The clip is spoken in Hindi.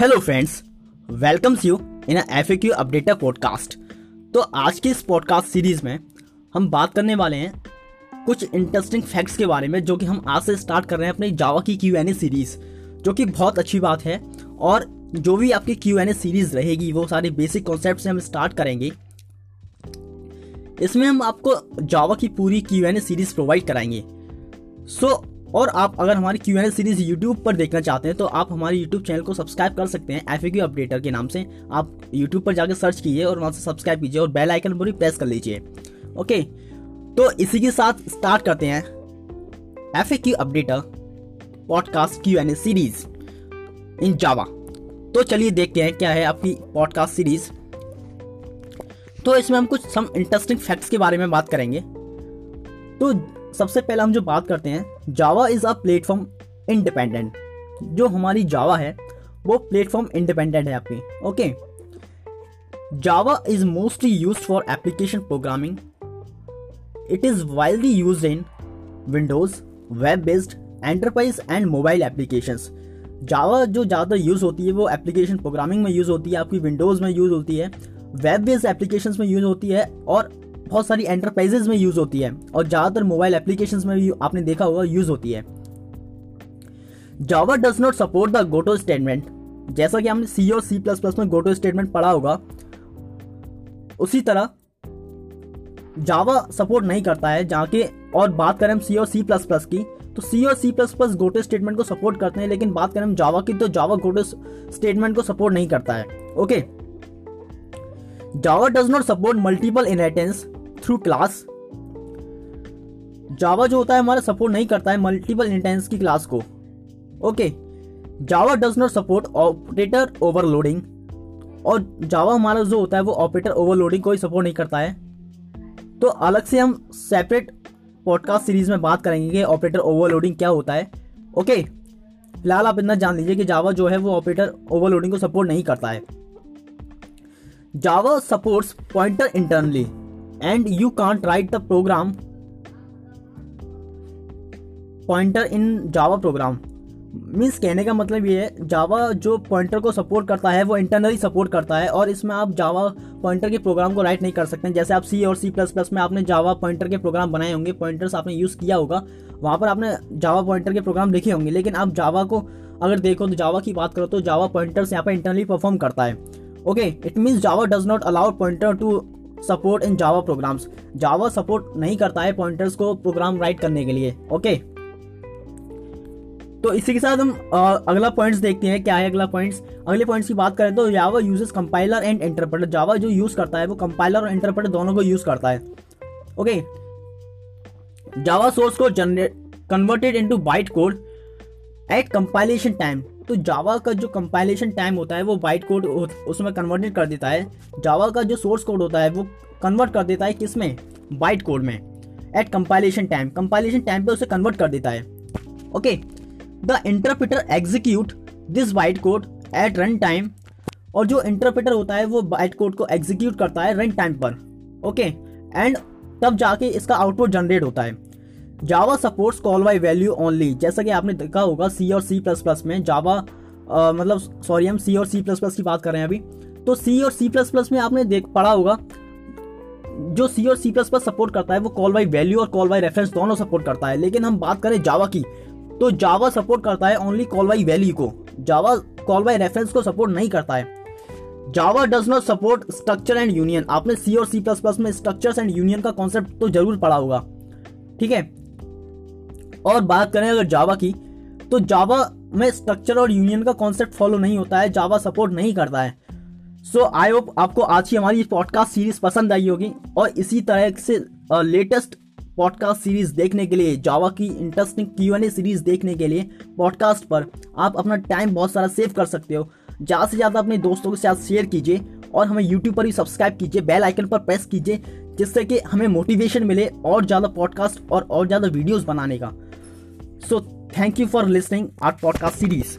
Hello friends welcomes you in F A Q updater podcast तो आज की इस पॉडकास्ट सीरीज़ में हम बात करने वाले हैं कुछ इंटरेस्टिंग फैक्ट्स के बारे में जो कि हम आज से स्टार्ट कर रहे हैं अपनी जावा की क्यू एन ए सीरीज़ जो कि बहुत अच्छी बात है। और जो भी आपकी क्यू एन ए सीरीज़ रहेगी वो सारे बेसिक कॉन्सेप्ट हम स्टार्ट करेंगे। इसमें हम आपको जावा की पूरी Q N A series provide कराएँगे। सो so, और आप अगर हमारी क्यू एन सीरीज़ यूट्यूब पर देखना चाहते हैं तो आप हमारे यूट्यूब चैनल को सब्सक्राइब कर सकते हैं एफ़ अपडेटर के नाम से। आप यूट्यूब पर जाकर सर्च कीजिए और वहाँ से सब्सक्राइब कीजिए और बेल आइकन पर भी प्रेस कर लीजिए। ओके तो इसी के साथ स्टार्ट करते हैं F updater podcast Q N series in Java तो चलिए देखते हैं क्या है आपकी पॉडकास्ट सीरीज़ तो इसमें हम कुछ सम इंटरेस्टिंग फैक्ट्स के बारे में बात करेंगे। तो सबसे पहले हम जो बात करते हैं Java is a platform independent जो हमारी जावा है, वो प्लेटफॉर्म इंडिपेंडेंट है आपकी okay Java is mostly use for application programming it is wildly use in Windows web based enterprise and mobile application Java जो ज़्यादातर यूज़ होती है, वो एप्लीकेशन प्रोग्रामिंग में यूज़ होती है, आपकी विंडोज़ में यूज़ होती है वेब बेस्ड एप्लीकेशन में यूज़ होती है, और बहुत सारी एंटरप्राइजेज में यूज़ होती है और ज़्यादातर मोबाइल एप्लीकेशन में भी आपने देखा होगा यूज़ होती है। Java does not support the goto statement जैसा कि हमने सी और सी प्लस प्लस में गोटो स्टेटमेंट पढ़ा होगा, उसी तरह जावा सपोर्ट नहीं करता है, जहाँ के और बात करें हम सी और सी प्लस प्लस की तो सी और C plus plus goto statement को सपोर्ट करते हैं, लेकिन बात करें हम जावा की तो जावा गोटो स्टेटमेंट को सपोर्ट नहीं करता है। Okay Java does not support multiple inheritance through class Java जो होता है, हमारा सपोर्ट नहीं करता है मल्टीपल इंटेंस की क्लास को। Okay Java does not support operator overloading और जावा हमारा जो होता है, वो ऑपरेटर ओवरलोडिंग को ही सपोर्ट नहीं करता है। तो अलग से हम सेपरेट पॉडकास्ट सीरीज़ में बात करेंगे कि ऑपरेटर ओवरलोडिंग क्या होता है। ओके फ़िलहाल आप इतना जान लीजिए कि जावा जो है, वो ऑपरेटर ओवरलोडिंग को सपोर्ट नहीं करता है। Java supports pointer internally and you can't write the program pointer in Java program means कहने का मतलब ये है जावा जो पॉइंटर को सपोर्ट करता है, वो इंटरनली सपोर्ट करता है और इसमें आप जावा पॉइंटर के प्रोग्राम को राइट नहीं कर सकते। जैसे आप सी और सी प्लस प्लस में आपने जावा पॉइंटर के प्रोग्राम बनाए होंगे पॉइंटर्स आपने यूज़ किया होगा, वहाँ पर आपने जावा पॉइंटर के प्रोग्राम लिखे होंगे। लेकिन आप जावा को अगर देखो तो जावा की बात करो तो जावा पॉइंटर्स यहाँ पर इंटरनली परफॉर्म करता है। Okay it means Java does not allow pointer to support in Java programs. Java support नहीं करता है पॉइंटर्स को प्रोग्राम राइट करने के लिए, ओके? तो इसी के साथ हम अगला पॉइंट्स देखते हैं, क्या है अगला पॉइंट्स? अगले पॉइंट्स की बात करें तो Java uses compiler and interpreter. Java जो यूज़ करता है वो कंपाइलर और इंटरप्रेटर दोनों को यूज़ करता है, ओके? जावा सोर्स को generate converted into byte code at compilation time तो जावा का जो कंपाइलेशन टाइम होता है, वो वाइट कोड उसमें कन्वर्टेड कर देता है। जावा का जो सोर्स कोड होता है, वो कन्वर्ट कर देता है किसमें बाइट कोड में। At compilation time compilation time पे उसे कन्वर्ट कर देता है। Okay the interpreter execute this byte code at run time और जो इंटरप्रिटर होता है, वो बाइट कोड को एग्जीक्यूट करता है रन टाइम पर। ओके एंड तब जाके इसका आउटपुट जनरेट होता है। Java supports call by value only जैसा कि आपने देखा होगा सी और सी प्लस प्लस में जावा मतलब सॉरी हम सी और सी प्लस प्लस की बात कर रहे हैं अभी। तो सी और सी प्लस प्लस में आपने देख, पढ़ा होगा, जो सी और सी प्लस प्लस सपोर्ट करता है, वो कॉल बाई वैल्यू और कॉल बाई रेफरेंस दोनों सपोर्ट करता है। लेकिन हम बात करें जावा की तो जावा सपोर्ट करता है ओनली कॉल बाई वैल्यू को। जावा कॉल बाई रेफरेंस को सपोर्ट नहीं करता है। Java does not support structure and union आपने सी और सी प्लस प्लस में स्ट्रक्चर्स एंड यूनियन का कॉन्सेप्ट तो ज़रूर पढ़ा होगा। ठीक है? और बात करें अगर जावा की तो जावा में स्ट्रक्चर और यूनियन का कॉन्सेप्ट फॉलो नहीं होता है जावा सपोर्ट नहीं करता है। सो आई होप आपको आज की हमारी पॉडकास्ट सीरीज़ पसंद आई होगी और इसी तरह से लेटेस्ट पॉडकास्ट सीरीज़ देखने के लिए जावा की interesting Q N A series देखने के लिए पॉडकास्ट पर आप अपना टाइम बहुत सारा सेव कर सकते हो। ज़्यादा से ज़्यादा अपने दोस्तों के साथ शेयर कीजिए और हमें यूट्यूब पर भी सब्सक्राइब कीजिए बेल आइकन पर प्रेस कीजिए, जिससे कि हमें मोटिवेशन मिले और ज़्यादा पॉडकास्ट और और ज़्यादा वीडियोज़ बनाने का। So thank you for listening our podcast series.